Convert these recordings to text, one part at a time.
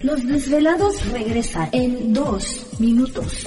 Los Desvelados regresa en 2 minutos.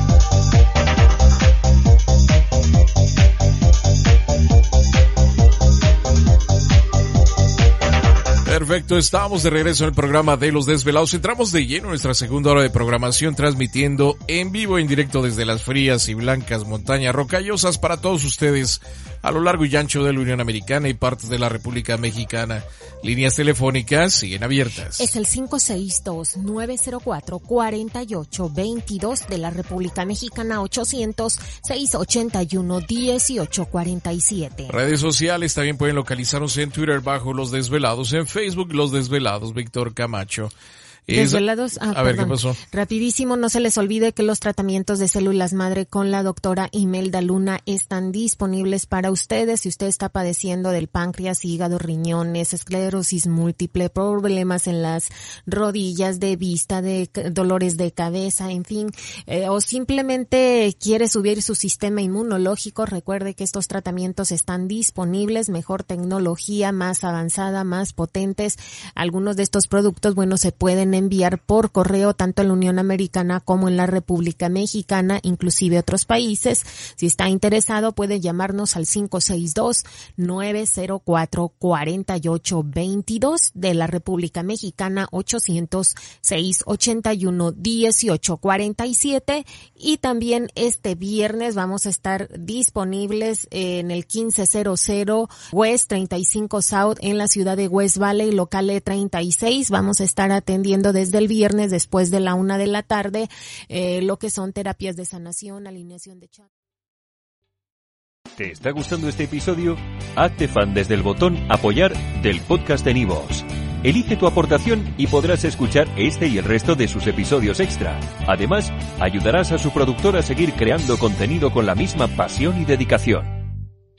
Perfecto, estamos de regreso en el programa de Los Desvelados. Entramos de lleno en nuestra segunda hora de programación, transmitiendo en vivo, en directo desde las frías y blancas montañas rocallosas para todos ustedes a lo largo y ancho de la Unión Americana y partes de la República Mexicana. Líneas telefónicas siguen abiertas. Es el 562-904-4822 de la República Mexicana, 800-681-1847. Redes sociales también pueden localizarnos en Twitter bajo Los Desvelados, en Facebook Los Desvelados, Víctor Camacho. Desvelados. Ah, a ver, ¿qué pasó? Rapidísimo, no se les olvide que los tratamientos de células madre con la doctora Imelda Luna están disponibles para ustedes. Si usted está padeciendo del páncreas, hígado, riñones, esclerosis múltiple, problemas en las rodillas, de vista, de dolores de cabeza, en fin, eh, o simplemente quiere subir su sistema inmunológico, recuerde que estos tratamientos están disponibles, mejor tecnología, más avanzada, más potentes. Algunos de estos productos, bueno, se pueden enviar por correo tanto en la Unión Americana como en la República Mexicana, inclusive otros países. Si está interesado puede llamarnos al 562-904-4822 de la República Mexicana 800-681-1847 y también este viernes vamos a estar disponibles en el 1500 West 35 South en la ciudad de West Valley, local E36. Vamos a estar atendiendo desde el viernes después de la una de la tarde eh, lo que son terapias de sanación, alineación de chat. ¿Te está gustando este episodio? Hazte fan desde el botón apoyar del podcast de Nivos. Elige tu aportación y podrás escuchar este y el resto de sus episodios extra. Además, ayudarás a su productor a seguir creando contenido con la misma pasión y dedicación.